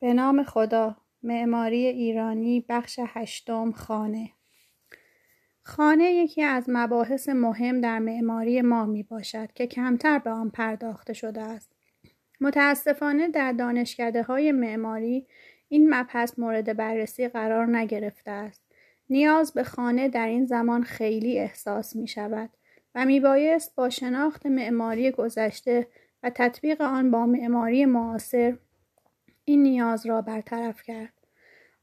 به نام خدا معماری ایرانی بخش هشتم خانه خانه یکی از مباحث مهم در معماری ما می باشد که کمتر به آن پرداخته شده است. متاسفانه در دانشکده های معماری این مبحث مورد بررسی قرار نگرفته است. نیاز به خانه در این زمان خیلی احساس می شود و می بایست با شناخت معماری گذشته و تطبیق آن با معماری معاصر این نیاز را برطرف کرد.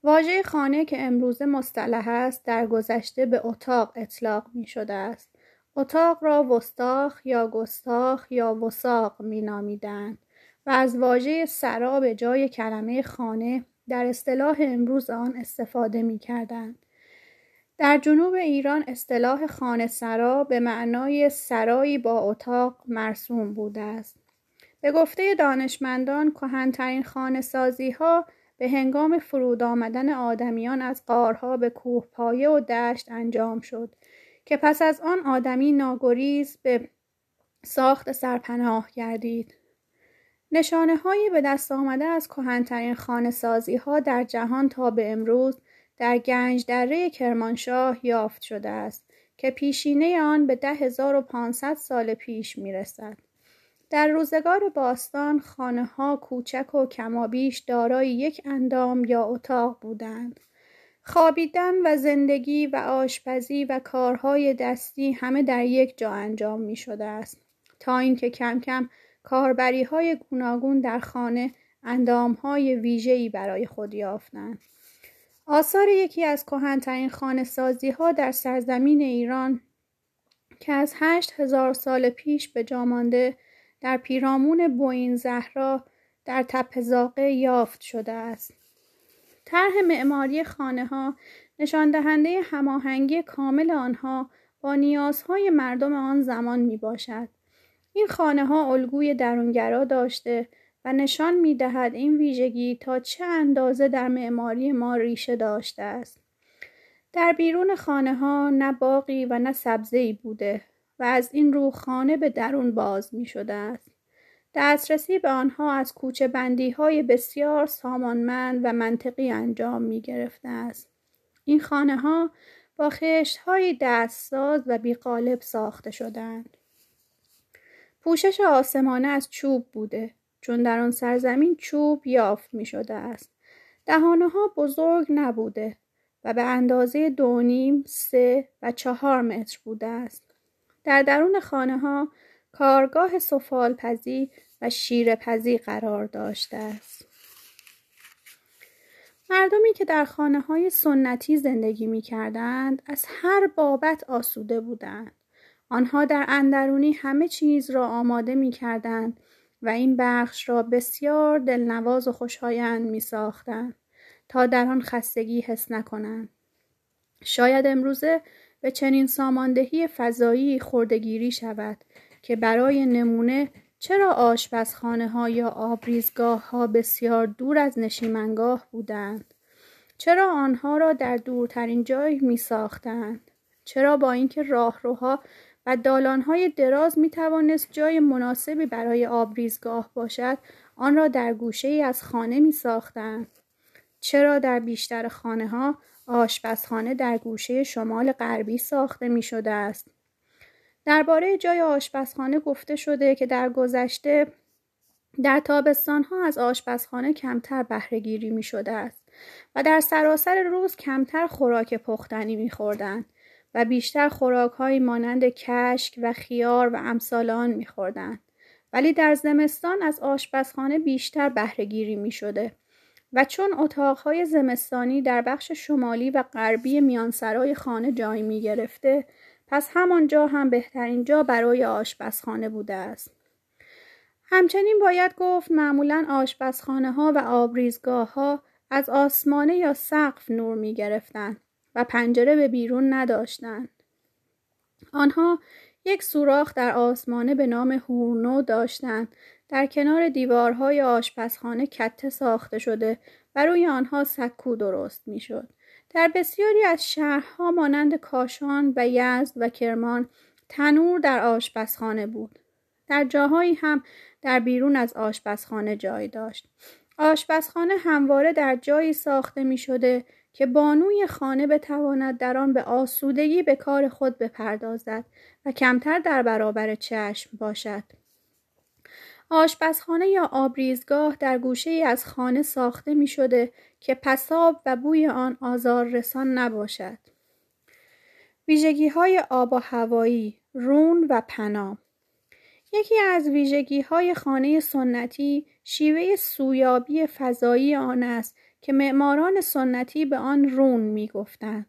واژه خانه که امروزه مصطلح است در گذشته به اتاق اطلاق می شده است. اتاق را وستاخ یا گستاخ یا وساق می نامیدن و از واژه سرا به جای کلمه خانه در اصطلاح امروز آن استفاده می کردن. در جنوب ایران اصطلاح خانه سرا به معنای سرایی با اتاق مرسوم بوده است. به گفته دانشمندان کهنترین خانه سازی ها به هنگام فرود آمدن آدمیان از قارها به کوهپایه و دشت انجام شد که پس از آن آدمی ناگریز به ساخت سرپناه گردید. نشانه هایی به دست آمده از کهنترین خانه سازی ها در جهان تا به امروز در گنج دره کرمانشاه یافت شده است که پیشینه آن به ده 1500 سال پیش می رسد. در روزگار باستان خانه ها کوچک و کمابیش دارای یک اندام یا اتاق بودند. خوابیدن و زندگی و آشپزی و کارهای دستی همه در یک جا انجام می شده است تا اینکه کم کم کاربری های گوناگون در خانه اندام های ویژه‌ای برای خود یافتند. آثار یکی از کهنترین خانه سازی ها در سرزمین ایران که از هشت هزار سال پیش به جا مانده در پیرامون بوین زهرا در تپزاقه یافت شده است. طرح معماری خانه ها نشان دهنده هماهنگی کامل آنها با نیازهای مردم آن زمان می باشد. این خانه ها الگوی درونگرا داشته و نشان می دهد این ویژگی تا چه اندازه در معماری ما ریشه داشته است. در بیرون خانه ها نه باقی و نه سبزه‌ای بوده و از این رو خانه به درون باز می شده است. دسترسی به آنها از کوچه بندی های بسیار سامانمند و منطقی انجام می گرفته است. این خانه ها با خشت های دستساز و بیقالب ساخته شدند. پوشش آسمانه از چوب بوده چون در آن سرزمین چوب یافت می شده است. دهانه ها بزرگ نبوده و به اندازه دو نیم، سه و چهار متر بوده است. در درون خانه ها کارگاه سفالپزی و شیرپزی قرار داشته است. مردمی که در خانه های سنتی زندگی می کردند از هر بابت آسوده بودند. آنها در اندرونی همه چیز را آماده می کردند و این بخش را بسیار دلنواز و خوشایند می ساختند تا در آن خستگی حس نکنند. شاید امروزه به چنین ساماندهی فضایی خوردگیری شود که برای نمونه چرا آشپزخانه ها یا آبریزگاه ها بسیار دور از نشیمنگاه بودند؟ چرا آنها را در دورترین جای می ساختند؟ چرا با اینکه راهروها و دالانهای دراز می توانست جای مناسبی برای آبریزگاه باشد آن را در گوشه ای از خانه می ساختند؟ چرا در بیشتر خانه ها آشپزخانه در گوشه شمال غربی ساخته می شده است. درباره جای آشپزخانه گفته شده که در گذشته در تابستان ها از آشپزخانه کمتر بهرهگیری می شده است و در سراسر روز کمتر خوراک پختنی می خوردن و بیشتر خوراک های مانند کشک و خیار و امثال آن می خوردن. ولی در زمستان از آشپزخانه بیشتر بهرهگیری می شده و چون اتاقهای زمستانی در بخش شمالی و غربی میانسرای خانه جای می گرفته پس همانجا هم بهترین جا برای آشپزخانه بوده است. همچنین باید گفت معمولا آشپزخانه ها و آبریزگاه ها از آسمانه یا سقف نور می گرفتن و پنجره به بیرون نداشتند. آنها یک سوراخ در آسمانه به نام هورنو داشتند در کنار دیوارهای آشپزخانه کته ساخته شده و روی آنها سکو درست می‌شد. در بسیاری از شهرها مانند کاشان و یزد و کرمان تنور در آشپزخانه بود. در جاهایی هم در بیرون از آشپزخانه جای داشت. آشپزخانه همواره در جایی ساخته می شده که بانوی خانه بتواند در آن به آسودگی به کار خود بپردازد و کمتر در برابر چشم باشد. آشپزخانه یا آبریزگاه در گوشه ای از خانه ساخته می شده که پساب و بوی آن آزار رسان نباشد. ویژگی های آب و هوایی، رون و پناه یکی از ویژگی های خانه سنتی شیوه سویابی فضایی آن است که معماران سنتی به آن رون می گفتند.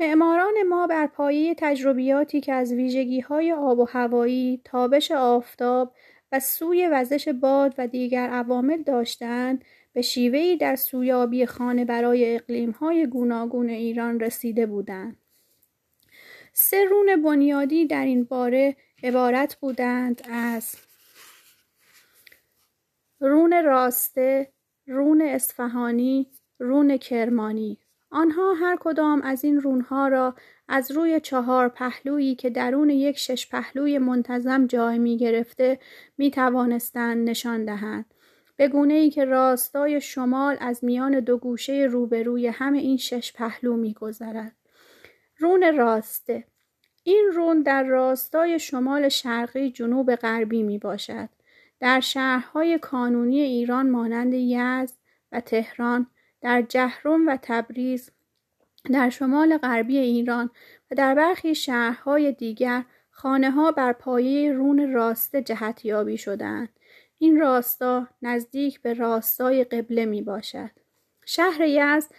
معماران ما بر پایه تجربیاتی که از ویژگی های آب و هوایی، تابش آفتاب و سوی وزش باد و دیگر عوامل داشتند به شیوهی در سویابی خانه برای های گوناگون ایران رسیده بودند. سه رون بنیادی در این باره عبارت بودند از رون راسته، رون اصفهانی، رون کرمانی آنها هر کدام از این رونها را از روی چهار پهلویی که درون یک شش پهلوی منتظم جای می گرفته می توانستند نشان دهند. به گونه ای که راستای شمال از میان دو گوشه روبروی همه این شش پهلو می گذرد. رون راسته این رون در راستای شمال شرقی جنوب غربی می باشد. در شهرهای کانونی ایران مانند یزد و تهران در جهرم و تبریز در شمال غربی ایران و در برخی شهرهای دیگر خانه ها بر پایه رون راسته جهت یابی شدند. این راستا نزدیک به راستای قبله می باشد. شهر یزد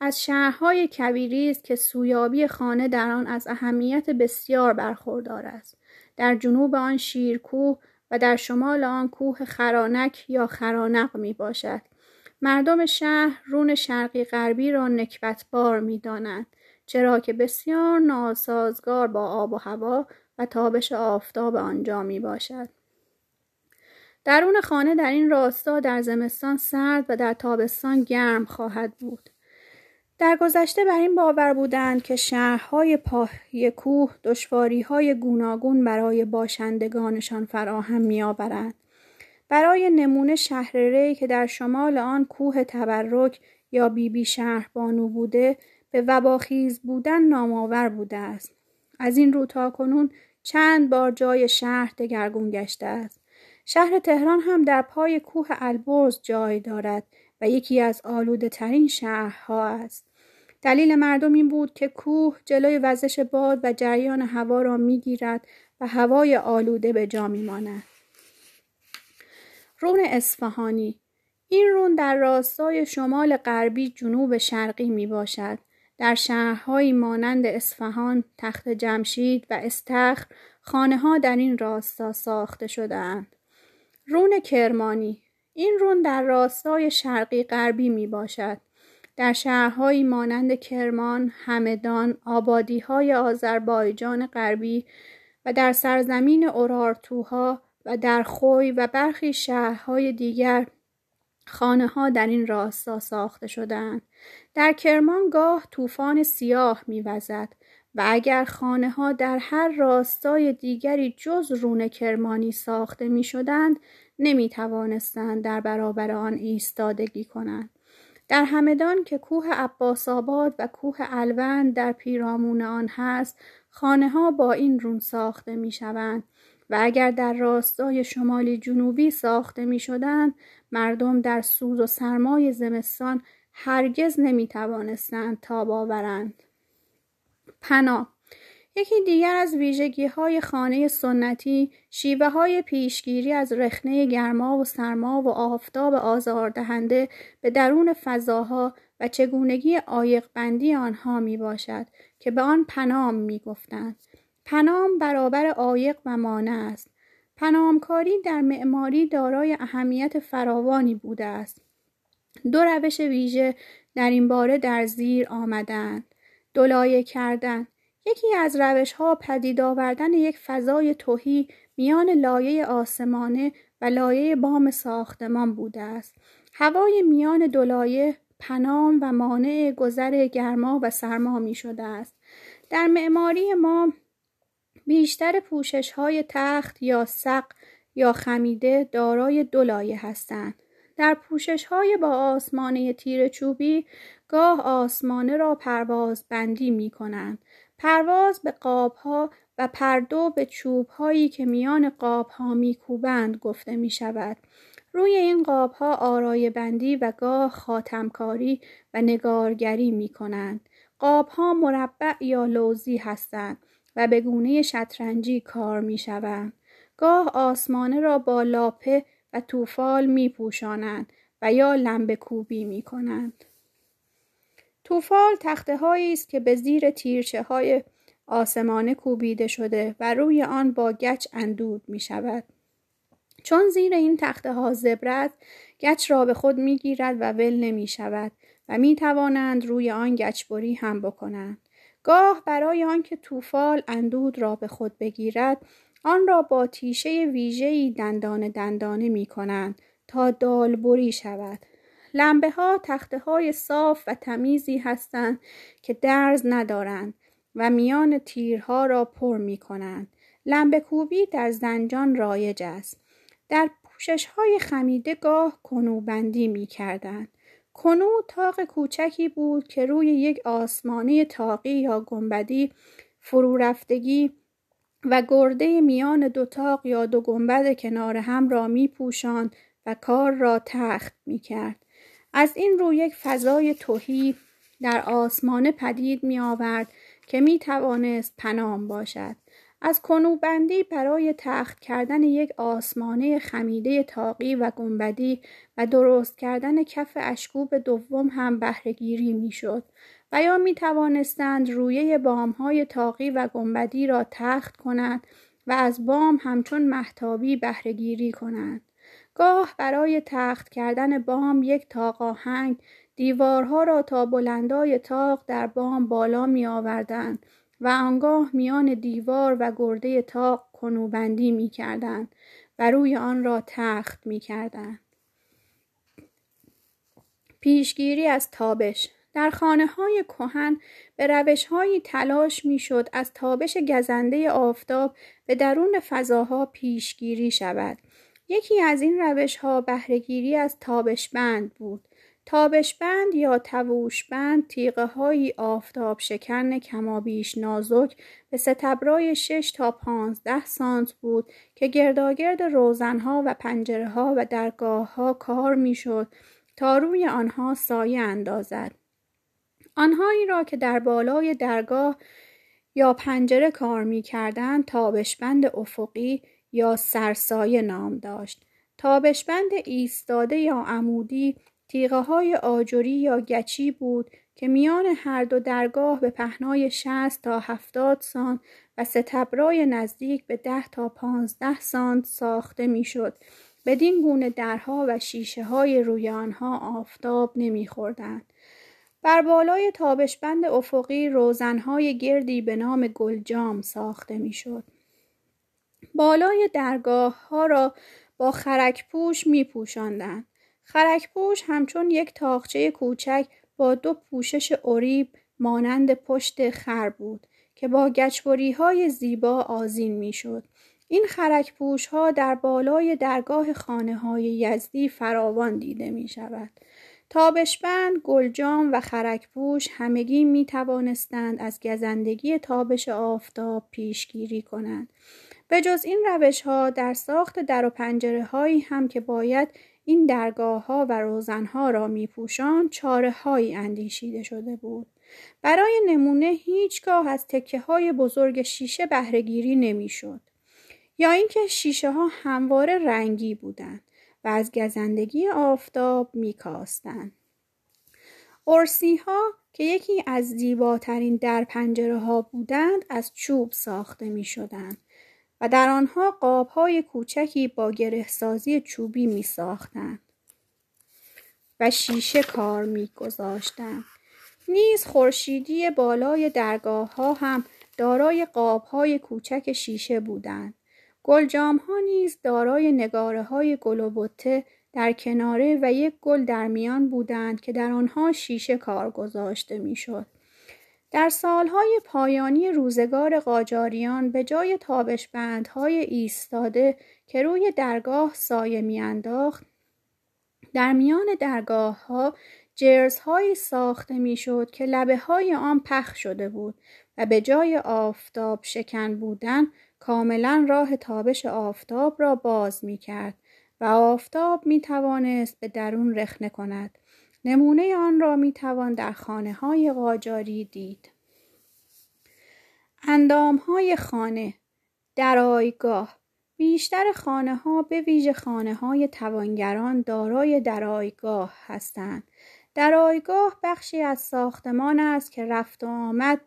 از شهرهای کبیری است که سویابی خانه در آن از اهمیت بسیار برخوردار است. در جنوب آن شیرکوه و در شمال آن کوه خرانک یا خرانق می باشد. مردم شهر رون شرقی غربی را نکبتبار می دانند. چرا که بسیار ناسازگار با آب و هوا و تابش آفتاب آنجا می باشد. درون خانه در این راستا در زمستان سرد و در تابستان گرم خواهد بود. در گذشته بر این باور بودند که شهرهای پای کوه دشواری های گوناگون برای باشندگانشان فراهم میآورند. برای نمونه شهر ری که در شمال آن کوه تبرک یا بیبی بی شهر بانو بوده به وباخیز بودن نامآور بوده است. از این رو تا کنون چند بار جای شهر دگرگون گشته است. شهر تهران هم در پای کوه البرز جای دارد و یکی از آلوده ترین شهرها است. دلیل مردم این بود که کوه جلوی وزش باد و جریان هوا را می‌گیرد و هوای آلوده به جا میماند. رون اصفهانی این رون در راستای شمال غربی جنوب شرقی می باشد. در شهرهایی مانند اصفهان، تخت جمشید و استخر خانه ها در این راستا ساخته شدهاند. رون کرمانی این رون در راستای شرقی غربی می باشد. در شهرهایی مانند کرمان، همدان، آبادی های آذربایجان غربی و در سرزمین اورارتوها و در خوی و برخی شهرهای دیگر خانه ها در این راستا ساخته شدند. در کرمان گاه طوفان سیاه میوزد و اگر خانه ها در هر راستای دیگری جز رون کرمانی ساخته می شدند نمی در برابر آن ایستادگی کنند. در همدان که کوه عباس آباد و کوه الوند در پیرامون آن هست خانه ها با این رون ساخته می شوند و اگر در راستای شمالی جنوبی ساخته می شدند مردم در سوز و سرمای زمستان هرگز نمی توانستند تاب آورند. پناه یکی دیگر از ویژگی های خانه سنتی شیوه های پیشگیری از رخنه گرما و سرما و آفتاب آزاردهنده به درون فضاها و چگونگی آیق بندی آنها می باشد که به آن پنام می گفتند. پنام برابر عایق و مانع است. پنامکاری در معماری دارای اهمیت فراوانی بوده است. دو روش ویژه در این باره در زیر آمدند. دولایه کردن یکی از روش ها پدید آوردن یک فضای توهی میان لایه آسمانه و لایه بام ساختمان بوده است. هوای میان دو لایه پنام و مانع گذر گرما و سرما می شده است. در معماری ما بیشتر پوشش های تخت یا سق یا خمیده دارای دو لایه هستند در پوشش های با آسمانه تیر چوبی گاه آسمانه را پرواز بندی می کنند. پرواز به قاب ها و پردو به چوب هایی که میان قاب ها می کوبند گفته می شود. روی این قاب ها آرای بندی و گاه خاتمکاری و نگارگری می کنند. قاب ها مربع یا لوزی هستند و به گونه شطرنجی کار می شوند. گاه آسمانه را با لاپه و توفال می پوشانند و یا لمبه کوبی می کنند. توفال تخته است که به زیر تیرچه های آسمانه کوبیده شده و روی آن با گچ اندود می شود. چون زیر این تخته ها زبر گچ را به خود می گیرد و ول نمی شود و می توانند روی آن گچبری هم بکنند. گاه برای آنکه توفال اندود را به خود بگیرد آن را با تیشه ویژه‌ای دندانه دندانه می کنند تا دالبری شود. لمبه ها تخته های صاف و تمیزی هستند که درز ندارند و میان تیرها را پر می کنند. لمبه کوبی در زنجان رایج است. در پوشش های خمیده گاه کنوبندی می کردند. کنو تاق کوچکی بود که روی یک آسمانه تاقی یا گنبدی فرو رفتگی و گرده میان دو تاق یا دو گنبد کنار هم را می پوشاند و کار را تخت می کرد. از این رو یک فضای توهی در آسمانه پدید می آورد که می توانست پنام باشد. از کنوبندی برای تخت کردن یک آسمانه خمیده تاقی و گنبدی و درست کردن کف اشکوب دوم هم بهرهگیری می‌شد و یا می توانستند رویه بام های تاقی و گنبدی را تخت کنند و از بام همچون محتابی بهرهگیری کنند. گاه برای تخت کردن بام یک تاق آهنگ دیوارها را تا بلندای تاق در بام بالا می آوردند و آنگاه میان دیوار و گرده تاق کنوبندی می کردند و روی آن را تخت می کردند. پیشگیری از تابش در خانه های کهن به روش هایی تلاش می شد از تابش گزنده آفتاب به درون فضاها پیشگیری شود. یکی از این روش ها بهرهگیری از تابش بند بود. تابش بند یا تووش بند تیغه های آفتاب شکن کمابیش نازک به ستبرای 6 تا 15 سانت بود که گرداگرد روزنها و پنجره ها و درگاه ها کار می‌شد تا روی آنها سایه اندازد. آنهایی را که در بالای درگاه یا پنجره کار می کردن تابشبند افقی یا سرسایه نام داشت. تابشبند ایستاده یا عمودی تیغه های آجری یا گچی بود که میان هر دو درگاه به پهنای 60 تا 70 سانت و ستبرای نزدیک به 10 تا 15 سانت ساخته می‌شد. بدین گونه درها و شیشه های روی آنها آفتاب نمیخوردند. بر بالای تابشبند افقی روزنهای گردی به نام گلجام ساخته می‌شد. بالای درگاه ها را با خرک پوش می پوشندن. خرک پوش همچون یک تاخچه کوچک با دو پوشش اریب مانند پشت خر بود که با گچبری های زیبا آزین می شد. این خرک پوش ها در بالای درگاه خانه های یزدی فراوان دیده می شود. تابشبند، گلجام و خرکپوش همگی می توانستند از گزندگی تابش آفتاب پیشگیری کنند. به جز این روش ها در ساخت در و پنجره هایی هم که باید این درگاه ها و روزن ها را می پوشان چاره هایی اندیشیده شده بود. برای نمونه هیچگاه از تکه های بزرگ شیشه بهرهگیری نمی‌شد. یا اینکه شیشه ها همواره رنگی بودند. و از گزندگی آفتاب میکاستند. ارسی ها که یکی از زیباترین در پنجره ها بودند از چوب ساخته می شدند و در آنها قاب های کوچکی با گرهسازی چوبی می ساختند و شیشه کار می گذاشتند. نیز خورشیدی بالای درگاه ها هم دارای قاب های کوچک شیشه بودند. گلجام ها نیز دارای نگاره های گل و بطه در کناره و یک گل در میان بودند که در آنها شیشه کار گذاشته می‌شد. در سالهای پایانی روزگار قاجاریان به جای تابش بندهای ایستاده که روی درگاه سایه میانداخت در میان درگاه ها جرزهایی ساخته می‌شد که لبه های آن پخ شده بود و به جای آفتاب شکن بودن کاملا راه تابش آفتاب را باز می کرد و آفتاب می توانست به درون رخنه کند. نمونه آن را می توان در خانه های قاجاری دید. اندام های خانه درایگاه بیشتر خانه ها به ویژه خانه های توانگران دارای درایگاه هستند. درایگاه بخشی از ساختمان است که رفت و آمد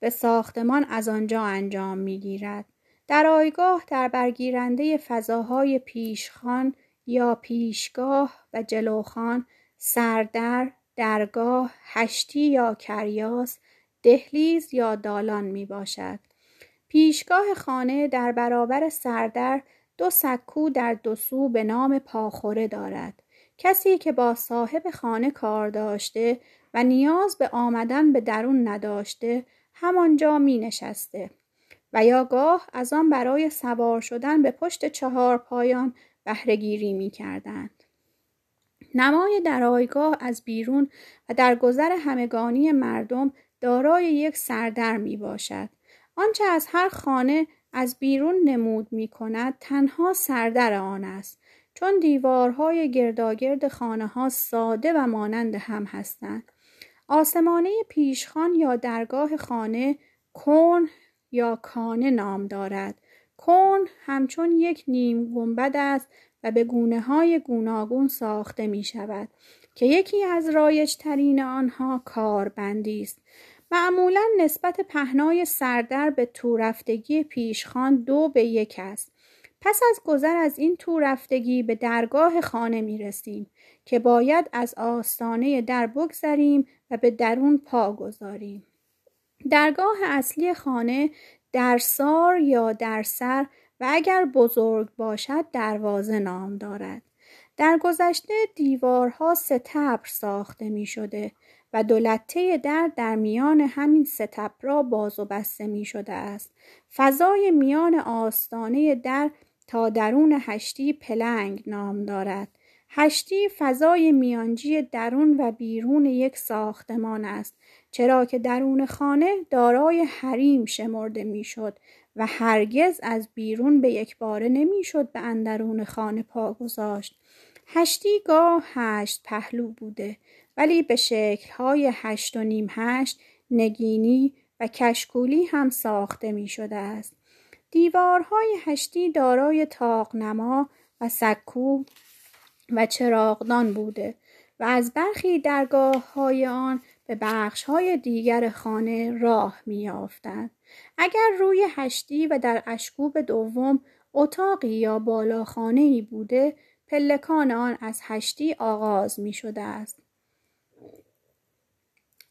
به ساختمان از آنجا انجام می گیرد. درایگاه در برگیرنده فضاهای پیشخان یا پیشگاه و جلوخان، سردر، درگاه، هشتی یا کریاس، دهلیز یا دالان می باشد. پیشگاه خانه در برابر سردر دو سکو در دو سو به نام پاخوره دارد. کسی که با صاحب خانه کار داشته و نیاز به آمدن به درون نداشته همانجا می نشسته و یا گاه از آن برای سوار شدن به پشت چهار پایان بهرهگیری می کردند. نمای درایگاه از بیرون و در گذر همگانی مردم دارای یک سردر می باشد. آنچه از هر خانه از بیرون نمود می کند تنها سردر آن است چون دیوارهای گرداگرد خانه ها ساده و مانند هم هستند. آسمانه پیشخان یا درگاه خانه کن یا کانه نام دارد. کن همچون یک نیم گنبد است و به گونه های گوناگون ساخته می شود که یکی از رایج ترین آنها کاربندی است. معمولا نسبت پهنای سردر به تورفتگی پیشخان دو به یک است. پس از گذر از این تورفتگی به درگاه خانه می رسیم که باید از آستانه در بگذریم و به درون پا گذاریم. درگاه اصلی خانه در سار یا در سر و اگر بزرگ باشد دروازه نام دارد. در گذشته دیوارها ستبر ساخته می شده و دولته در در میان همین ستبر را باز و بسته می شده است. فضای میان آستانه در تا درون هشتی پلنگ نام دارد. هشتی فضای میانجی درون و بیرون یک ساختمان است چرا که درون خانه دارای حریم شمرده می‌شد و هرگز از بیرون به یک باره نمی‌شد به اندرون خانه پا گذاشت هشتی گاه هشت پهلو بوده ولی به شکلهای هشت و نیم هشت نگینی و کشکولی هم ساخته می شده است. دیوارهای هشتی دارای تاقنما و سکو و چراغدان بوده و از برخی درگاه های آن به بخش های دیگر خانه راه می اگر روی هشتی و در اشکوب دوم اتاقی یا بالاخانه ای بوده پلکان آن از هشتی آغاز می شده است.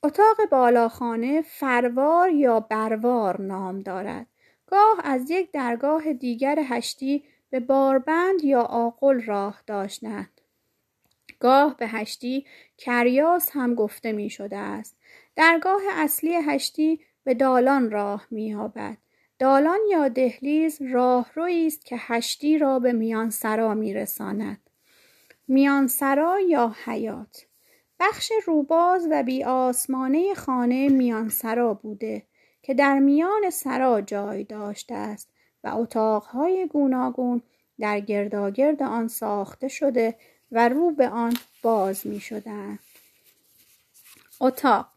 اتاق بالاخانه فروار یا بروار نام دارد. گاه از یک درگاه دیگر هشتی به باربند یا آقل راه داشتند. گاه به هشتی کریاس هم گفته می شده است. درگاه اصلی هشتی به دالان راه می آبد. دالان یا دهلیز راهرویی است که هشتی را به میانسرا می رساند. میانسرا یا حیات بخش روباز و بی آسمانه خانه میانسرا بوده که در میان سرا جای داشته است و اتاقهای گوناگون در گرداگرد آن ساخته شده و رو به آن باز می شدن. اتاق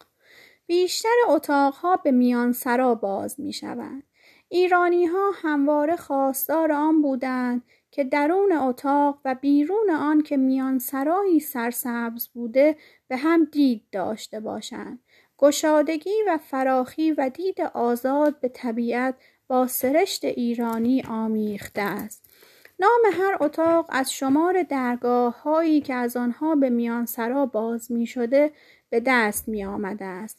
بیشتر اتاقها به میان سرا باز می شوند. ایرانی ها همواره خواستار آن بودند که درون اتاق و بیرون آن که میان سرایی سرسبز بوده به هم دید داشته باشند. گشادگی و فراخی و دید آزاد به طبیعت با سرشت ایرانی آمیخته است. نام هر اتاق از شمار درگاه هایی که از آنها به میان سرا باز می شده به دست می آمده است.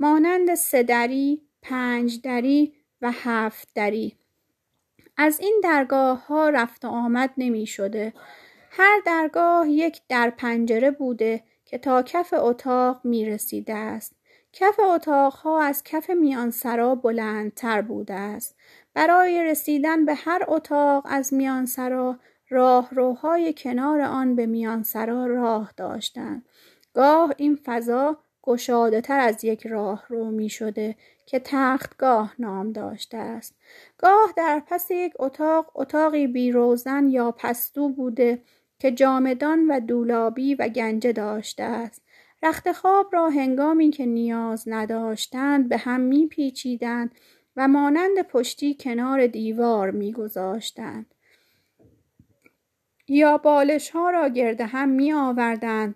مانند سدری، پنج دری و هفت دری. از این درگاه ها رفت و آمد نمی شده. هر درگاه یک در پنجره بوده که تا کف اتاق می رسیده است. کف اتاقها از کف میانسرا بلندتر بوده است برای رسیدن به هر اتاق از میانسرا راهروهای کنار آن به میانسرا راه داشتند. گاه این فضا گشاده تر از یک راه رو می شده که تختگاه نام داشته است. گاه در پس یک اتاق اتاقی بیروزن یا پستو بوده که جامدان و دولابی و گنجه داشته است. رخت خواب را هنگامی که نیاز نداشتند به هم میپیچیدند و مانند پشتی کنار دیوار میگذاشتند یا بالش ها را گرد هم می آوردند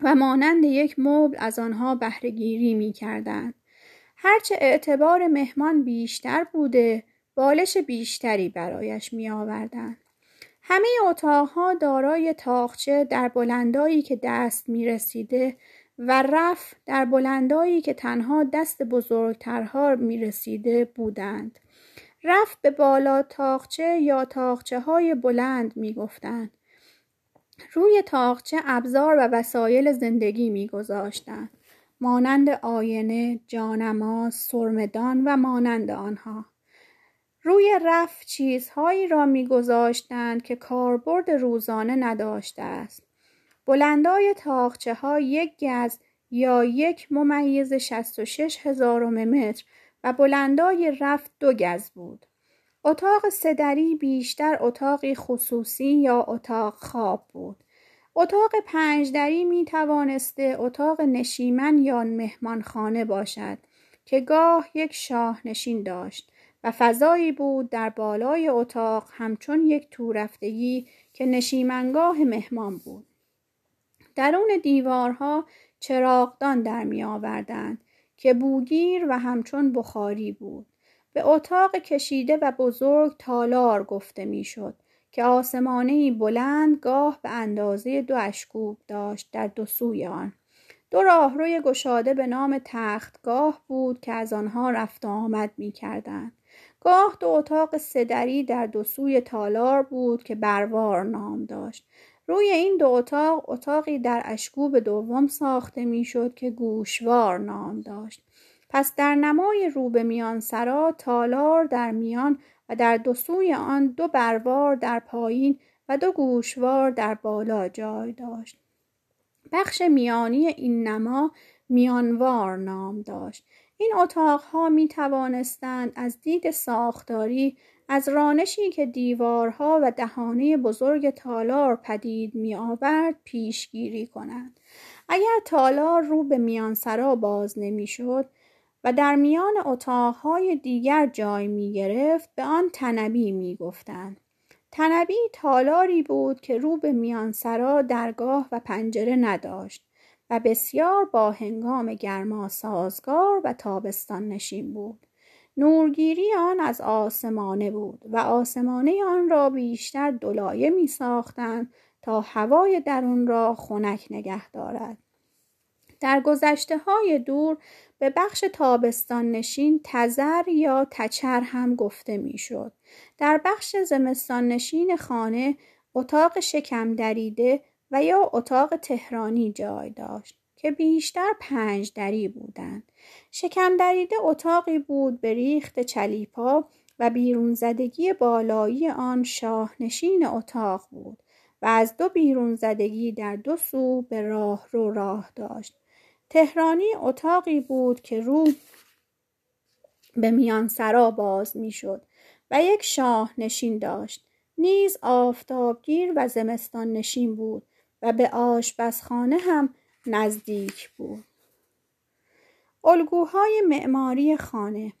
و مانند یک مبل از آنها بهرهگیری می کردند. هرچه اعتبار مهمان بیشتر بوده بالش بیشتری برایش می آوردند. همه اتاقها دارای تاخچه در بلندایی که دست می رسیده و رف در بلندایی که تنها دست بزرگترها می رسیده بودند. رف به بالا تاخچه یا تاخچه های بلند می گفتند. روی تاخچه ابزار و وسایل زندگی می گذاشتند. مانند آینه، جانماز، سرمدان و مانند آنها. روی رف چیزهایی را میگذاشتند که کاربرد روزانه نداشته است. بلندای تاخچه ها یک گز یا یک ممیز 66 هزارم متر و بلندای رف دو گز بود. اتاق سدری بیشتر اتاقی خصوصی یا اتاق خواب بود. اتاق پنجدری می توانسته اتاق نشیمن یا مهمانخانه باشد که گاه یک شاه نشین داشت و فضایی بود در بالای اتاق همچون یک تورفتگی که نشیمنگاه مهمان بود. درون دیوارها چراغدان در می آوردند که بوگیر و همچون بخاری بود. به اتاق کشیده و بزرگ تالار گفته می‌شد که آسمانه بلند گاه به اندازه دو اشکوب داشت در دو سوی آن. دو راهروی گشاده به نام تختگاه بود که از آنها رفت آمد می کردن. گاه دو اتاق سدری در دو سوی تالار بود که بروار نام داشت. روی این دو اتاق اتاقی در اشکوب دوم ساخته می‌شد که گوشوار نام داشت. پس در نمای رو به میان سرا تالار در میان و در دو سوی آن دو بروار در پایین و دو گوشوار در بالا جای داشت. بخش میانی این نما میانوار نام داشت. این اتاقها می توانستند از دید ساختاری از رانشی که دیوارها و دهانه بزرگ تالار پدید می آورد پیشگیری کنند. اگر تالار رو به میانسرا باز نمی‌شد و در میان اتاقهای دیگر جای می گرفت به آن تنبی می گفتند. تنبی تالاری بود که رو به میانسرا درگاه و پنجره نداشت و بسیار با هنگام گرما سازگار و تابستان نشین بود. نورگیری آن از آسمانه بود و آسمانه آن را بیشتر دلایه می ساختند تا هوای درون را خنک نگه دارد. در گذشته های دور به بخش تابستان نشین تزر یا تچر هم گفته می‌شد. در بخش زمستان نشین خانه اتاق شکم دریده و یا اتاق تهرانی جای داشت که بیشتر پنج دری بودند. شکم دریده اتاقی بود به ریخت چلیپا و بیرون زدگی بالایی آن شاه نشین اتاق بود و از دو بیرون زدگی در دو سو به راه رو راه داشت. تهرانی اتاقی بود که رو به میان سرا باز می‌شد و یک شاه نشین داشت. نیز آفتابگیر و زمستان نشین بود و به آشپزخانه هم نزدیک بود. الگوهای معماری خانه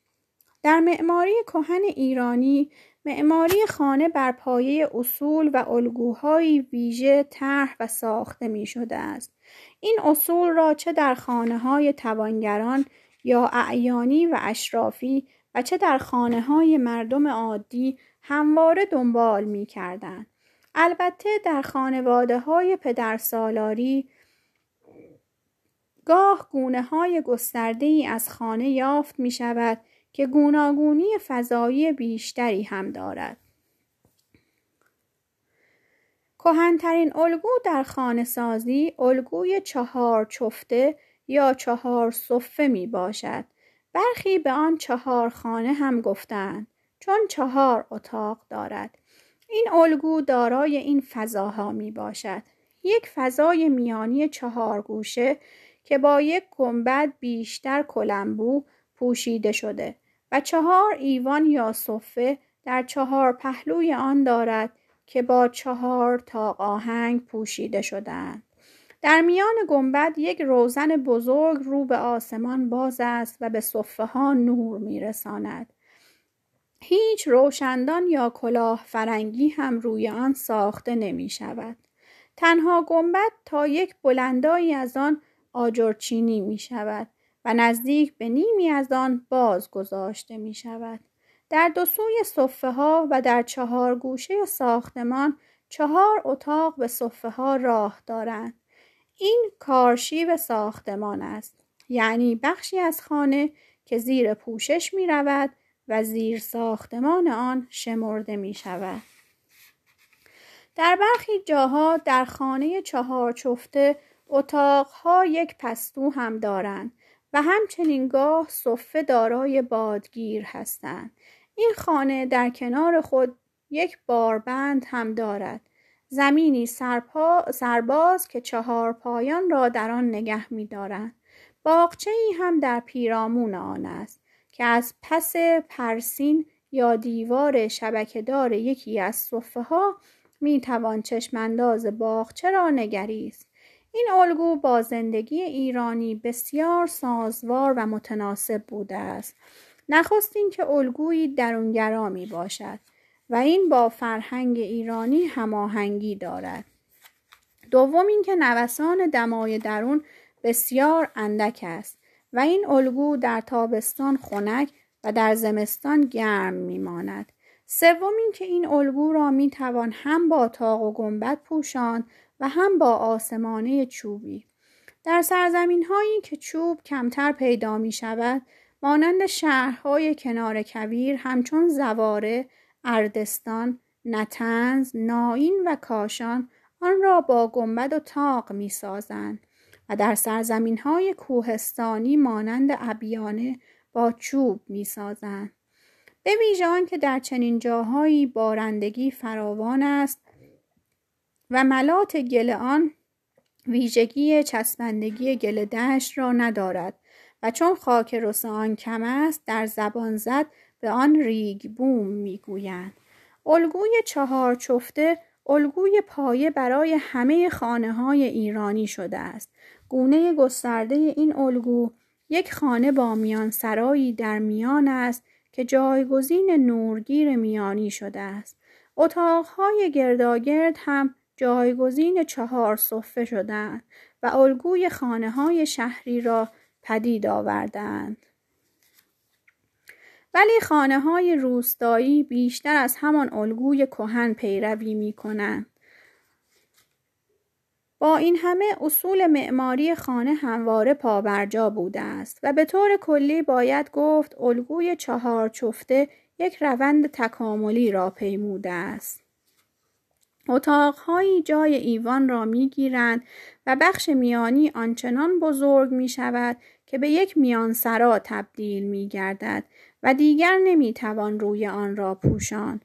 در معماری کهن ایرانی معماری خانه بر پایه اصول و الگوهای ویژه طرح و ساخته می شده است. این اصول را چه در خانه های توانگران یا اعیانی و اشرافی و چه در خانه های مردم عادی همواره دنبال می کردن. البته در خانواده های پدرسالاری گاه گونه های گسترده ای از خانه یافت می شود که گوناگونی فضایی بیشتری هم دارد. کهنترین الگو در خانه سازی الگوی چهار چفته یا چهار صفه می باشد برخی به آن چهار خانه هم گفتند چون چهار اتاق دارد. این الگو دارای این فضاها می باشد یک فضای میانی چهار گوشه که با یک گنبد بیشتر کلمبو پوشیده شده و چهار ایوان یا صفه در چهار پهلوی آن دارد که با چهار تا آهنگ پوشیده شدهاند در میان گنبد یک روزن بزرگ رو به آسمان باز است و به صفه ها نور میرساند هیچ روشندان یا کلاه فرنگی هم روی آن ساخته نمی شود. تنها گنبد تا یک بلندایی از آن آجرچینی می شود و نزدیک به نیمی از آن باز گذاشته می شود. در دو سوی صفه ها و در چهار گوشه ساختمان چهار اتاق به صفه ها راه دارند. این کارشیو ساختمان است. یعنی بخشی از خانه که زیر پوشش می رود و زیر ساختمان آن شمرده می شود. در برخی جاها در خانه چهار چفته اتاقها یک پستو هم دارند و همچنین گاه صفه دارای بادگیر هستند. این خانه در کنار خود یک باربند هم دارد. زمینی سرپا، سرباز که چهار پایان را در آن نگه می دارند. باغچه ای هم در پیرامون آن است که از پس پرسین یا دیوار شبکهدار یکی از صفه ها می توان چشمانداز باغچه را نگریست. این الگو با زندگی ایرانی بسیار سازوار و متناسب بوده است. نخستین که الگویی درونگرا می باشد و این با فرهنگ ایرانی هماهنگی دارد. دوم اینکه نوسان دمای درون بسیار اندک است و این الگو در تابستان خنک و در زمستان گرم میماند. سوم اینکه این الگو را می توان هم با تاق و گنبد پوشان و هم با آسمانه چوبی. در سرزمین هایی که چوب کمتر پیدا می شود مانند شهرهای کنار کویر همچون زواره، اردستان، نتنز، ناین و کاشان آن را با گنبد و تاق می سازند و در سرزمین های کوهستانی مانند ابیانه با چوب می سازند. به ویژه که در چنین جاهایی بارندگی فراوان است و ملات گل آن ویژگی چسبندگی گل دشت را ندارد و چون خاک رس آن کم است در زبان زد به آن ریگ بوم می‌گویند الگوی چهار چفته الگوی پایه برای همه خانه های ایرانی شده است گونه گسترده این الگو یک خانه با میان سرایی در میان است که جایگزین نورگیر میانی شده است. اتاقهای گرداگرد هم جایگزین چهار صفه شدند و الگوی خانه های شهری را پدید آوردند. ولی خانه های روستایی بیشتر از همان الگوی کهن پیروی می کنند. با این همه اصول معماری خانه همواره پابرجا بوده است و به طور کلی باید گفت الگوی چهار چفته یک روند تکاملی را پیموده است. اتاقهایی جای ایوان را می گیرند و بخش میانی آنچنان بزرگ می شود که به یک میان سرا تبدیل می گردد و دیگر نمی توان روی آن را پوشان.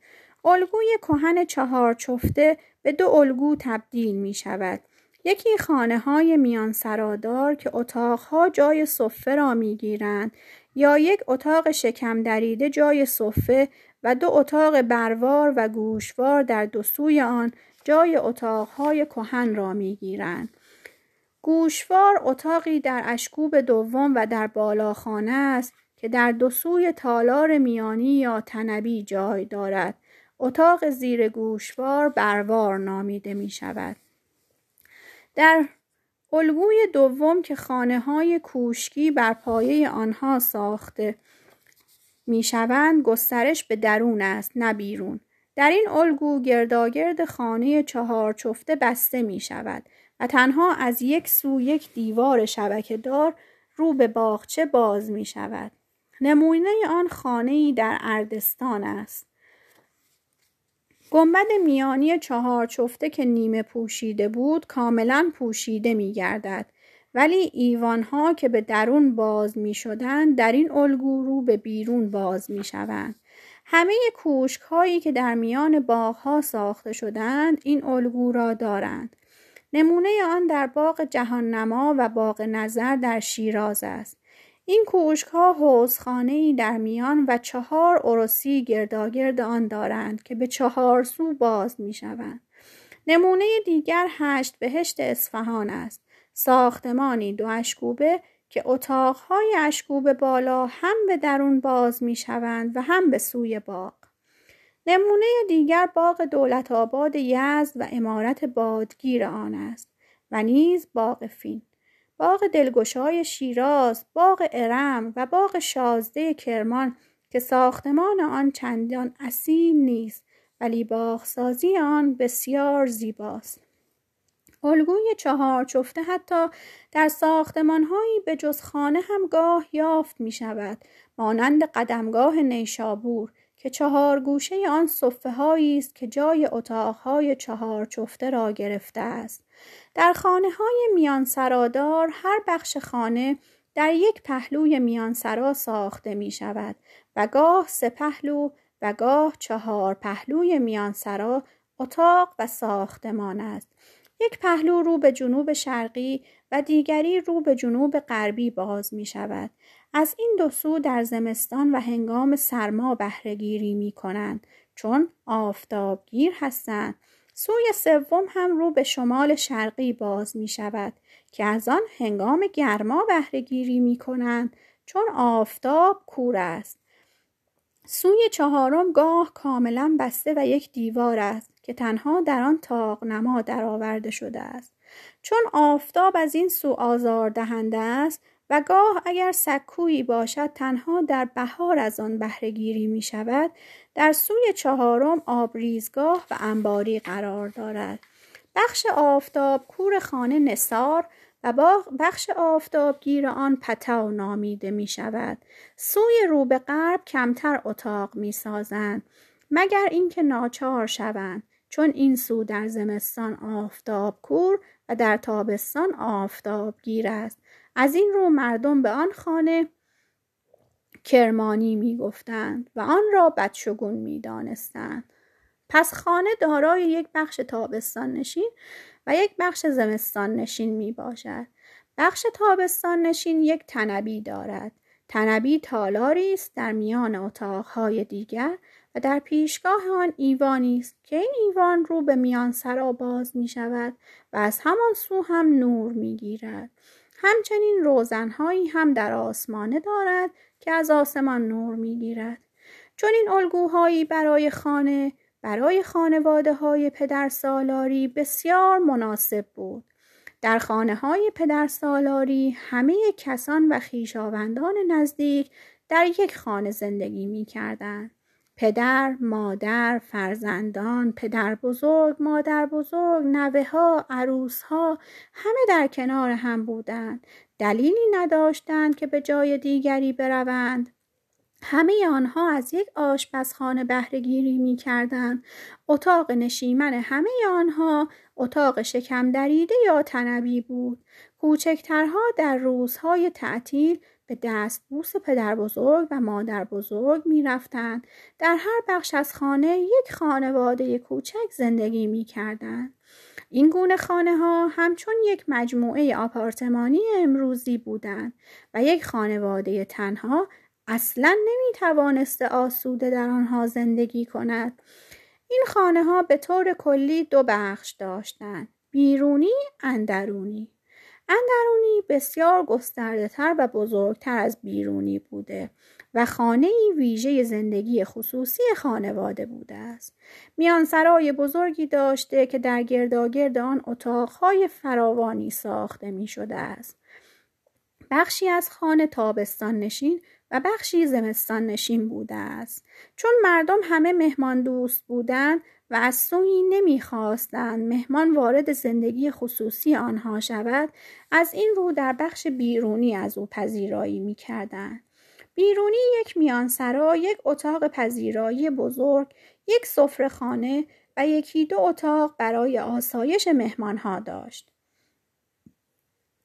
الگوی کهن چهار چفته به دو الگو تبدیل می شود یکی خانه های میان سرادار که اتاقها جای صفه را می گیرند یا یک اتاق شکم دریده جای صفه و دو اتاق بروار و گوشوار در دو سوی آن جای اتاقهای کهن را می گیرند. گوشوار اتاقی در اشکوب دوم و در بالاخانه است که در دو سوی تالار میانی یا تنبی جای دارد. اتاق زیر گوشوار بروار نامیده می شود. در الگوی دوم که خانه های کوشکی بر پایه آنها ساخته می شوند گسترش به درون است نه بیرون. در این الگو گرداگرد خانه چهار چفته بسته می شود و تنها از یک سو یک دیوار شبکه دار رو به باغچه باز می شود. نمونه آن خانه ای در اردستان است. گنبد میانی چهار چفته که نیمه پوشیده بود کاملا پوشیده می گردد ولی ایوانها که به درون باز می شدن در این الگو رو به بیرون باز می شوند. همه کوشک هایی که در میان باغ ها ساخته شدند این الگو را دارند. نمونه آن در باغ جهان نما و باغ نظر در شیراز است. این کوشک ها حوزخانه ای در میان و چهار عرسی گرداگرد آن دارند که به چهار سو باز می شوند. نمونه دیگر هشت بهشت اصفهان است. ساختمانی دو اشکوبه که اتاقهای اشکوب بالا هم به درون باز می شوند و هم به سوی باغ. نمونه دیگر باغ دولت آباد یزد و امارت بادگیر آن است و نیز باغ فین. باغ دلگشای شیراز، باغ ارم و باغ شازده کرمان که ساختمان آن چندان اصیل نیست ولی باغسازی آن بسیار زیباست. الگوی چهار چفته حتی در ساختمانهایی به جز خانه هم گاه یافت می شود مانند قدمگاه نیشابور که چهار گوشه آن صفه است که جای اتاقهای چهار چفته را گرفته است. در خانه های میان سرادار هر بخش خانه در یک پهلوی میان سرا ساخته می شود و گاه سه پهلو و گاه چهار پهلوی میان سرا اتاق و ساختمان است. یک پهلو رو به جنوب شرقی و دیگری رو به جنوب غربی باز می شود. از این دو سو در زمستان و هنگام سرما بهرهگیری می کنند چون آفتابگیر هستند. سوی سوم هم رو به شمال شرقی باز می شود که از آن هنگام گرما بهرهگیری می کنند چون آفتاب کور است. سوی چهارم گاه کاملا بسته و یک دیوار است که تنها در آن تاق نما درآورده شده است. چون آفتاب از این سو آزار دهنده است و گاه اگر سکویی باشد تنها در بهار از آن بهرهگیری می شود در سوی چهارم آبریزگاه و انباری قرار دارد. بخش آفتاب کور خانه نصار و بخش آفتابگیر آن پتاو نامیده می شود. سوی رو به غرب کمتر اتاق می سازند مگر اینکه ناچار شوند. چون این سو در زمستان آفتاب کور و در تابستان آفتابگیر است از این رو مردم به آن خانه کرمانی می گفتند و آن را بدشگون می دانستند. پس خانه دارای یک بخش تابستان نشین و یک بخش زمستان نشین می باشد. بخش تابستان نشین یک تنبی دارد. تنبی تالاری است در میان اتاقهای دیگر و در پیشگاه آن ایوانی است که این ایوان رو به میان سرا باز می شود و از همان سو هم نور می گیرد. همچنین روزنهایی هم در آسمانه دارد که از آسمان نور می گیرد. چون این الگوهایی برای خانه برای خانواده های پدر سالاری بسیار مناسب بود. در خانه های پدر سالاری همه کسان و خیشاوندان نزدیک در یک خانه زندگی می کردن. پدر، مادر، فرزندان، پدر بزرگ، مادر بزرگ، نوه ها، عروس ها همه در کنار هم بودند. دلیلی نداشتند که به جای دیگری بروند. همه آنها از یک آشپزخانه بهرهگیری می کردن. اتاق نشیمن همه آنها اتاق شکم دریده یا تنبی بود. کوچکترها در روزهای تعطیل به دستبوس پدر بزرگ و مادر بزرگ می رفتن. در هر بخش از خانه یک خانواده کوچک زندگی می کردن. این گونه خانه ها همچون یک مجموعه آپارتمانی امروزی بودند و یک خانواده تنها اصلا نمی توانسته آسوده در آنها زندگی کند. این خانه ها به طور کلی دو بخش داشتند. بیرونی اندرونی. اندرونی بسیار گسترده تر و بزرگتر از بیرونی بوده و خانه ویژه زندگی خصوصی خانواده بوده است. میان سرای بزرگی داشته که در گرداگرد آن اتاقهای فراوانی ساخته می شده است. بخشی از خانه تابستان نشین و بخشی زمستان نشین بوده است. چون مردم همه مهمان دوست بودند و از سوی نمی‌خواستند مهمان وارد زندگی خصوصی آنها شود از این رو در بخش بیرونی از او پذیرایی می‌کردند. بیرونی یک میانسرا یک اتاق پذیرایی بزرگ یک سفره خانه و یکی دو اتاق برای آسایش مهمانها داشت.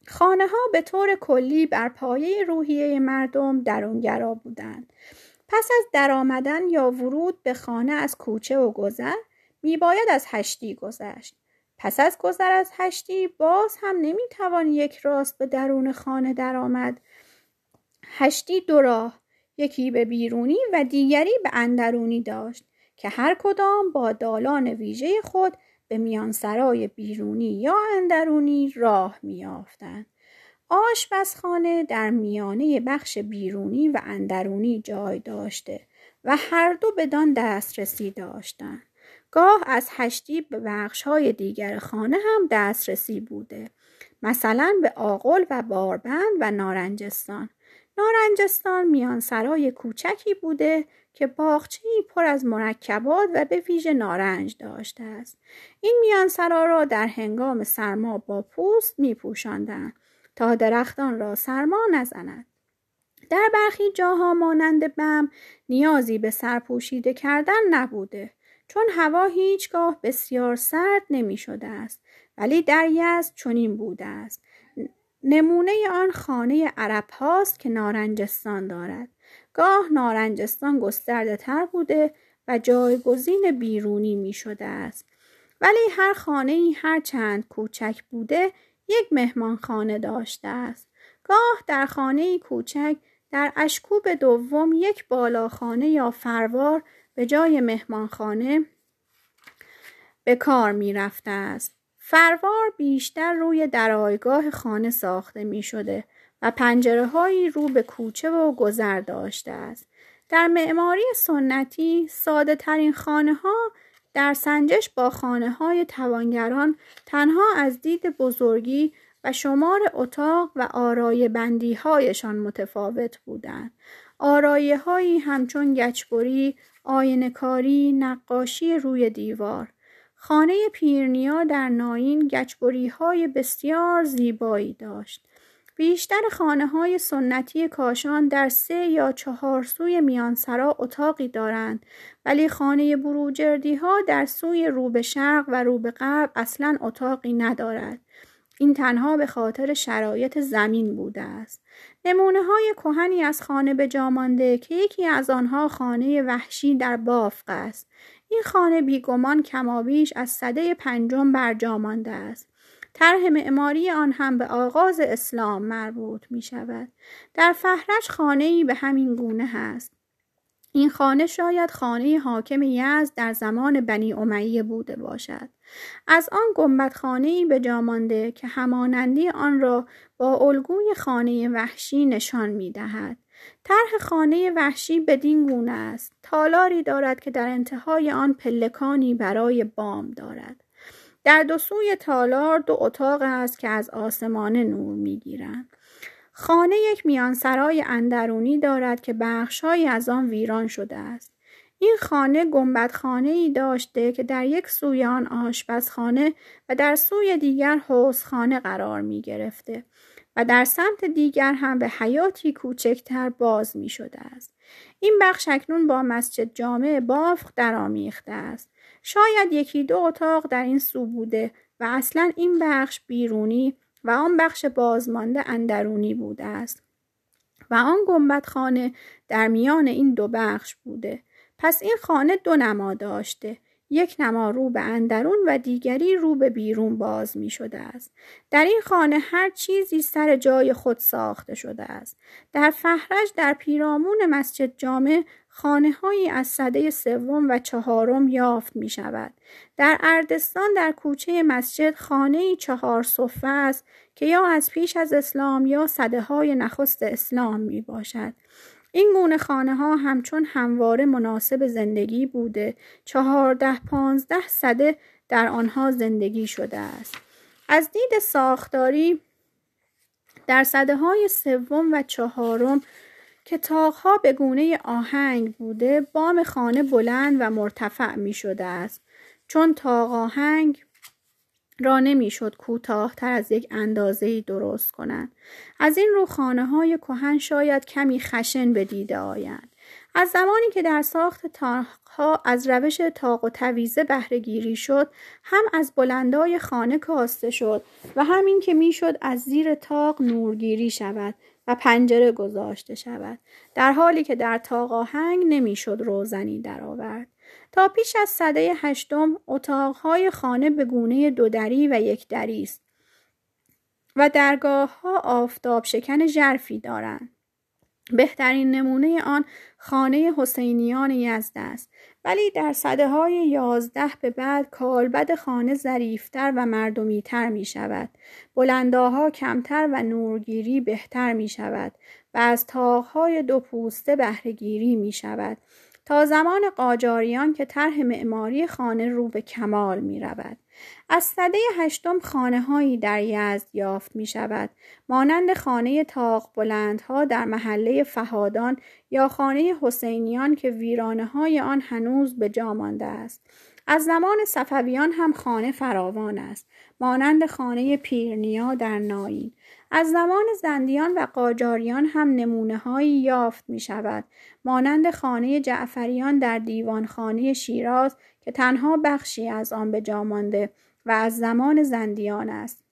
خانه ها به طور کلی بر پایه روحیه مردم درونگرا بودند. پس از درآمدن یا ورود به خانه از کوچه و گذر میباید از هشتی گذشت. پس از گذر از هشتی باز هم نمی‌توان یک راست به درون خانه درآمد. هشتی دو راه یکی به بیرونی و دیگری به اندرونی داشت که هر کدام با دالان ویژه خود به میانسرای بیرونی یا اندرونی راه میافتند. آشپزخانه در میانه بخش بیرونی و اندرونی جای داشته و هر دو بدان دسترسی داشتند. گاه از هشتی به بخشهای دیگر خانه هم دسترسی بوده. مثلا به آقل و باربند و نارنجستان. نارنجستان میان سرای کوچکی بوده که باغچه پر از مرکبات و به ویژه نارنج داشته است. این میانسرا را در هنگام سرما با پوست می پوشندن تا درختان را سرما نزند. در برخی جاها مانند بم نیازی به سرپوشیده کردن نبوده چون هوا هیچگاه بسیار سرد نمی شده است ولی در یزد چنین بوده است نمونه آن خانه عرب هاست که نارنجستان دارد. گاه نارنجستان گسترده تر بوده و جایگزین بیرونی می شده است. ولی هر خانه ای هر چند کوچک بوده یک مهمانخانه داشته است. گاه در خانه کوچک در اشکوب دوم یک بالاخانه یا فروار به جای مهمانخانه به کار می رفته است. فروار بیشتر روی درایگاه خانه ساخته می شده و پنجره هایی رو به کوچه و گذر داشته است. در معماری سنتی ساده ترین خانه ها در سنجش با خانه های توانگران تنها از دید بزرگی و شمار اتاق و آرای بندی هایشان متفاوت بودند. آرایه هایی همچون گچبری، آینکاری، نقاشی روی دیوار. خانه پیرنیا در ناین گچبری های بسیار زیبایی داشت. بیشتر خانه های سنتی کاشان در سه یا چهار سوی میانسرا اتاقی دارند ولی خانه بروجردی ها در سوی رو به شرق و رو به غرب اصلا اتاقی ندارد. این تنها به خاطر شرایط زمین بوده است. نمونه های کهنی از خانه به جامانده که یکی از آنها خانه وحشی در بافق است. این خانه بیگمان کمابیش از صده پنجم بر جامانده است. طرح معماری آن هم به آغاز اسلام مربوط می شود. در فهرش خانه ای به همین گونه هست. این خانه شاید خانه حاکم یزد در زمان بنی امیه بوده باشد. از آن گنبد خانه ای به جامانده که همانندی آن را با الگوی خانه وحشی نشان می دهد. طرح خانه وحشی بدین گونه است. تالاری دارد که در انتهای آن پلکانی برای بام دارد. در دو سوی تالار دو اتاق است که از آسمان نور می‌گیرند خانه یک میانسرای اندرونی دارد که بخشهایی از آن ویران شده است این خانه گنبدخانه ای داشته که در یک سوی آن آشپزخانه و در سوی دیگر حوزخانه قرار می گرفته و در سمت دیگر هم به حیاتی کوچکتر باز می شده است. این بخش اکنون با مسجد جامع بافق درآمیخته است. شاید یکی دو اتاق در این سو بوده و اصلا این بخش بیرونی و آن بخش بازمانده اندرونی بوده است و آن گنبد خانه در میان این دو بخش بوده پس این خانه دو نما داشته یک نما رو به اندرون و دیگری رو به بیرون باز می شده است. در این خانه هر چیزی سر جای خود ساخته شده است. در فهرج در پیرامون مسجد جامع خانه هایی از صده سوم و چهارم یافت می شود. در اردستان در کوچه مسجد خانه چهار صفه است که یا از پیش از اسلام یا صده های نخست اسلام می باشد. این گونه خانه ها همچون همواره مناسب زندگی بوده چهارده پانزده صده در آنها زندگی شده است. از دید ساختاری در صده های سوم و چهارم که تاقها به گونه آهنگ بوده بام خانه بلند و مرتفع می شده است چون تاق آهنگ را نمی‌شد کوتاهتر از یک اندازه درست کنند از این رو خانه های کهن شاید کمی خشن به دیده آیند. از زمانی که در ساخت تاقها از روش تاق و تویزه بهرهگیری شد هم از بلندای خانه کاسته شد و همین که می‌شد از زیر تاق نورگیری شود و پنجره گذاشته شود. در حالی که در تاق آهنگ نمی‌شد روزنی درآورد. تا پیش از صده هشتم اتاقهای خانه به گونه دودری و یک دری است و درگاه ها آفتاب شکن ژرفی دارند. بهترین نمونه آن خانه حسینیان یزد است ولی در صده های یازده به بعد کالبد خانه ظریفتر و مردمیتر می شود. بلنداها کمتر و نورگیری بهتر می شود و از تاقهای دو پوسته بهرهگیری می شود. تا زمان قاجاریان که طرح معماری خانه رو به کمال می رود. از صده هشتم خانه هایی در یزد یافت می شود مانند خانه تاق بلندها در محله فهادان یا خانه حسینیان که ویرانه های آن هنوز به جا مانده است. از زمان صفویان هم خانه فراوان است. مانند خانه پیرنیا در ناین. از زمان زندیان و قاجاریان هم نمونه هایی یافت می شود مانند خانه جعفریان در دیوانخانه شیراز که تنها بخشی از آن به جا مانده و از زمان زندیان است.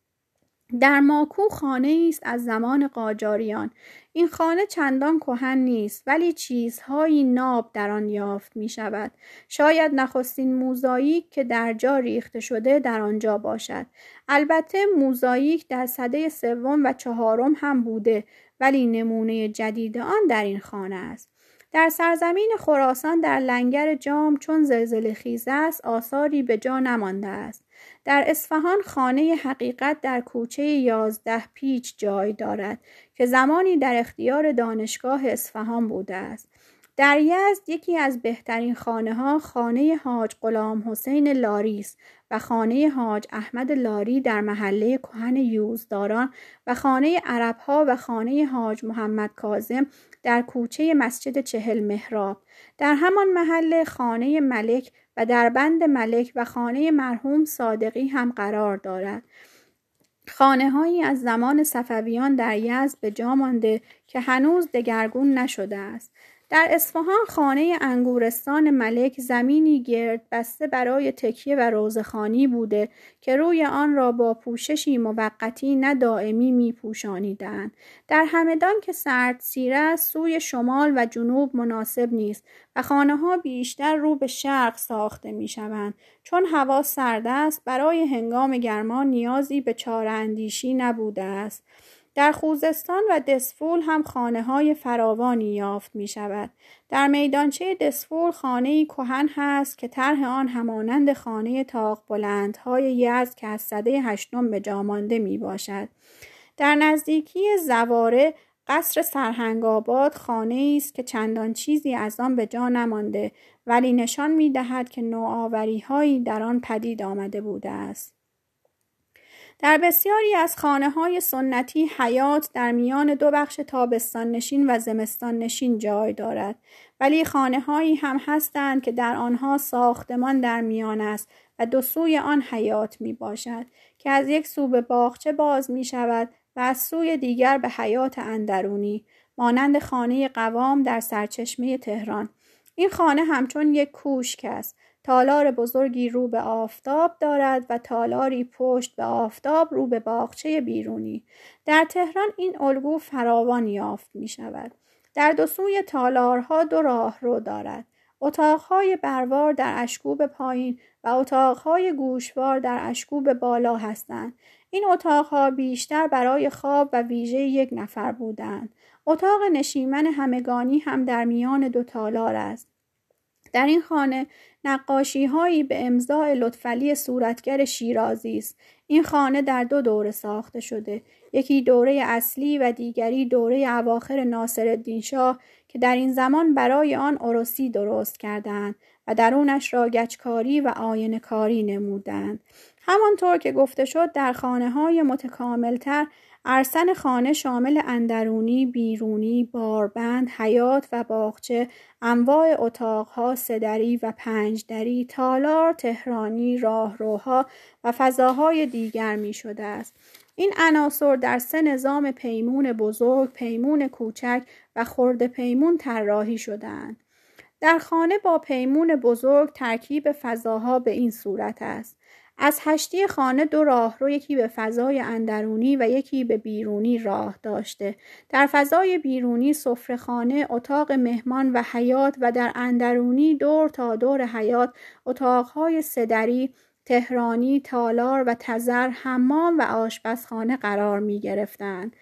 در ماکو خانه است از زمان قاجاریان. این خانه چندان کهن نیست ولی چیزهایی ناب در آن یافت می شود شاید نخستین موزاییک که در جا ریخته شده در آنجا باشد. البته موزاییک در صده سوم و چهارم هم بوده ولی نمونه جدید آن در این خانه است. در سرزمین خراسان در لنگر جام چون زلزله خیز است آثاری به جا نمانده است. در اصفهان خانه حقیقت در کوچه یازده پیچ جای دارد که زمانی در اختیار دانشگاه اصفهان بوده است. در یزد یکی از بهترین خانه ها خانه حاج غلام حسین لاری است و خانه حاج احمد لاری در محله کهن یوزداران و خانه عرب ها و خانه حاج محمد کازم در کوچه مسجد چهل مهراب در همان محله خانه ملک و در بند ملک و خانه مرحوم صادقی هم قرار دارد. خانه هایی از زمان صفویان در یزد به جا مانده که هنوز دگرگون نشده است. در اصفهان خانه انگورستان ملک زمینی گرد بسته برای تکیه و روزخانی بوده که روی آن را با پوششی موقتی نه دائمی. در همدان که سرد سیره سوی شمال و جنوب مناسب نیست و خانه ها بیشتر رو به شرق ساخته می شوند. چون هوا سرد است برای هنگام گرما نیازی به چاره اندیشی نبوده است. در خوزستان و دسفول هم خانه های فراوانی یافت می شود. در میدانچه دسفول خانه کهن هست که طرح آن همانند خانه تاق های یزد که از صده هشتم به جامانده می باشد. در نزدیکی زواره قصر سرهنگاباد خانه است که چندان چیزی از آن به جا نمانده ولی نشان می دهد که نوآوری هایی در آن پدید آمده بوده است. در بسیاری از خانه های سنتی حیات در میان دو بخش تابستان نشین و زمستان نشین جای دارد. ولی خانه هایی هم هستند که در آنها ساختمان در میان است و دو سوی آن حیات می باشد که از یک سو به باغچه باز می شود و از سوی دیگر به حیات اندرونی مانند خانه قوام در سرچشمه تهران. این خانه همچون یک کوشک است تالار بزرگی رو به آفتاب دارد و تالاری پشت به آفتاب رو به باغچه بیرونی. در تهران این الگو فراوان یافت می شود در دو سوی تالارها دو راه رو دارد. اتاقهای بروار در اشکوب پایین و اتاقهای گوشوار در اشکوب بالا هستند. این اتاقها بیشتر برای خواب و ویژه یک نفر بودند. اتاق نشیمن همگانی هم در میان دو تالار است. در این خانه نقاشی هایی به امضاع لطفعلی صورتگر شیرازی است. این خانه در دو دوره ساخته شده. یکی دوره اصلی و دیگری دوره اواخر ناصرالدین شاه که در این زمان برای آن عروسی درست کردند و درونش را گچکاری و آینه کاری نمودند همانطور که گفته شد در خانه های متکاملتر ارسن خانه شامل اندرونی، بیرونی، باربند، حیات و باغچه، انواع اتاقها، سدری و پنجدری، تالار، تهرانی، راهروها و فضاهای دیگر می شده است. این عناصر در سه نظام پیمون بزرگ، پیمون کوچک و خرد پیمون طراحی شدهاند. در خانه با پیمون بزرگ ترکیب فضاها به این صورت است. از هشتی خانه دو راهرو یکی به فضای اندرونی و یکی به بیرونی راه داشته. در فضای بیرونی خانه، اتاق مهمان و حیات و در اندرونی دور تا دور حیات اتاقهای سدری، تهرانی، تالار و تزر، حمام و آشپزخانه قرار می گرفتند.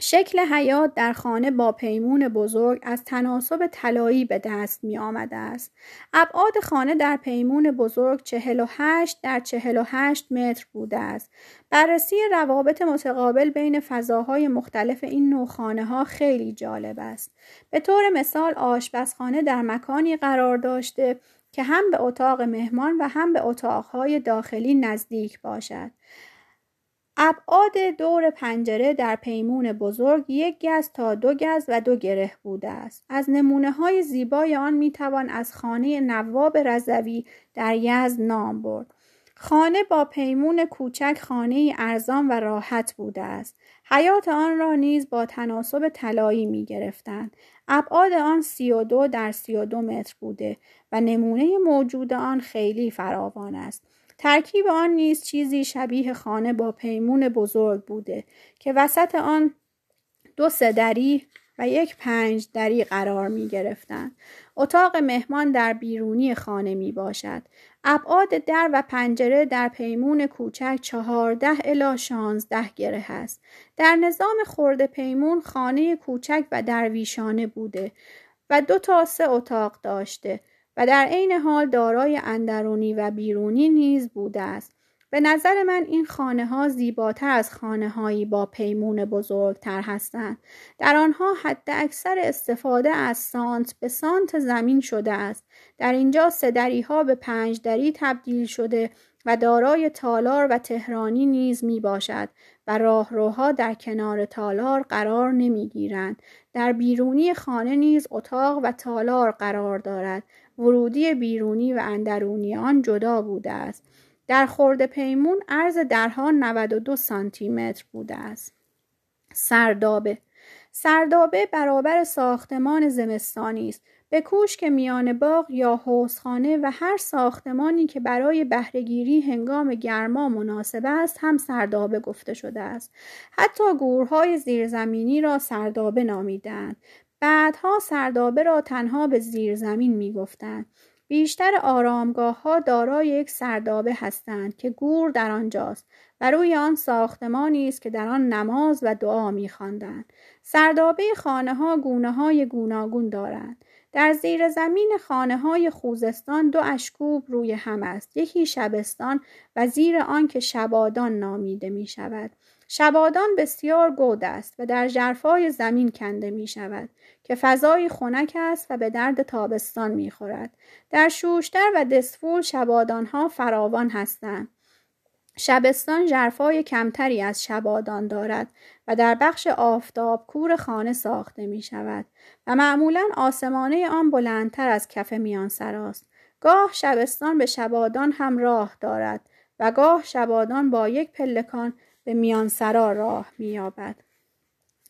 شکل حیات در خانه با پیمون بزرگ از تناسب طلایی به دست می آمده است. ابعاد خانه در پیمون بزرگ 48 در 48 متر بوده است. بررسی روابط متقابل بین فضاهای مختلف این نوع خانه ها خیلی جالب است. به طور مثال آشپزخانه در مکانی قرار داشته که هم به اتاق مهمان و هم به اتاقهای داخلی نزدیک باشد. ابعاد دور پنجره در پیمون بزرگ یک گز تا دو گز و دو گره بوده است. از نمونه های زیبای آن می توان از خانه نواب رضوی در یزد نام برد. خانه با پیمون کوچک خانه ارزان و راحت بوده است. حیات آن را نیز با تناسب طلایی می گرفتند. ابعاد آن سی و دو در سی و دو متر بوده و نمونه موجود آن خیلی فراوان است. ترکیب آن نیز چیزی شبیه خانه با پیمون بزرگ بوده که وسط آن دو سدری و یک پنج دری قرار می گرفتند. اتاق مهمان در بیرونی خانه می باشد. ابعاد در و پنجره در پیمون کوچک چهارده الا شانزده گره است. در نظام خورد پیمون خانه کوچک و درویشانه بوده و دو تا سه اتاق داشته. و در عین حال دارای اندرونی و بیرونی نیز بوده است. به نظر من این خانه ها زیباتر از خانه هایی با پیمون بزرگتر هستند. در آنها حد اکثر استفاده از سانت به سانت زمین شده است. در اینجا سدری ها به پنج دری تبدیل شده و دارای تالار و تهرانی نیز می باشد و راهروها در کنار تالار قرار نمی گیرند. در بیرونی خانه نیز اتاق و تالار قرار دارد ورودی بیرونی و اندرونی آن جدا بوده است. در خورد پیمون عرض درها 92 سانتی متر بوده است. سردابه سردابه برابر ساختمان زمستانی است به کوشک میان باغ یا حوزخانه و هر ساختمانی که برای بهرهگیری هنگام گرما مناسب است هم سردابه گفته شده است حتی گورهای زیرزمینی را سردابه نامیدند بعدها سردابه را تنها به زیرزمین می گفتند. بیشتر آرامگاه ها دارای یک سردابه هستند که گور در آنجاست و روی آن ساختمانی است که در آن نماز و دعا می خواندند. سردابه خانه ها گونه های گوناگون دارند. در زیر زمین خانه های خوزستان دو اشکوب روی هم است. یکی شبستان و زیر آن که شبادان نامیده می شود. شبادان بسیار گود است و در جرفای زمین کنده می شود که فضای خنک است و به درد تابستان می خورد. در شوشتر و دسفول شبادان ها فراوان هستند. شبستان جرفای کمتری از شبادان دارد و در بخش آفتاب کور خانه ساخته می شود و معمولا آسمانه آن بلندتر از کف میان سراست. گاه شبستان به شبادان هم راه دارد و گاه شبادان با یک پلکان به میانسرا راه مییابد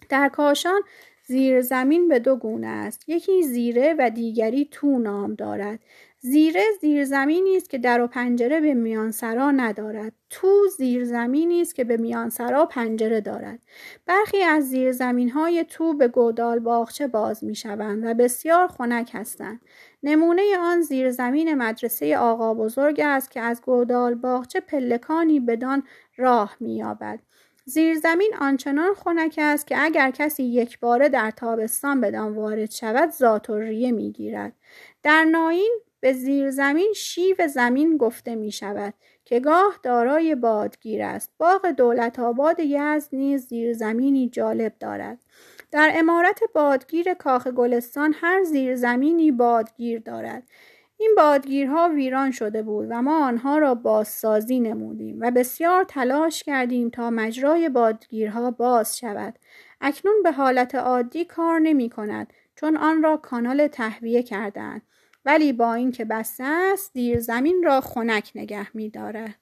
در کاشان زیر زمین به دو گونه است. یکی زیره و دیگری تو نام دارد. زیره زیرزمینی است که در و پنجره به میانسرا ندارد. تو زیرزمینی است که به میانسرا پنجره دارد. برخی از زیرزمین های تو به گودال باغچه باز می شوند و بسیار خنک هستند. نمونه آن زیرزمین مدرسه آقا بزرگ است که از گودال باغچه پلکانی بدان راه مییابد. زیرزمین آنچنان خنک است که اگر کسی یک باره در تابستان بدان وارد شود ذات و ریه می‌گیرد. در ناین به زیرزمین شیو زمین گفته می شود که گاه دارای بادگیر است. باغ دولت آباد یزد نیز زیرزمینی جالب دارد. در امارت بادگیر کاخ گلستان هر زیرزمینی بادگیر دارد. این بادگیرها ویران شده بود و ما آنها را بازسازی نمودیم و بسیار تلاش کردیم تا مجرای بادگیرها باز شود اکنون به حالت عادی کار نمی کند چون آن را کانال تهویه کردند ولی با اینکه بسته است دیر زمین را خنک نگه می دارد.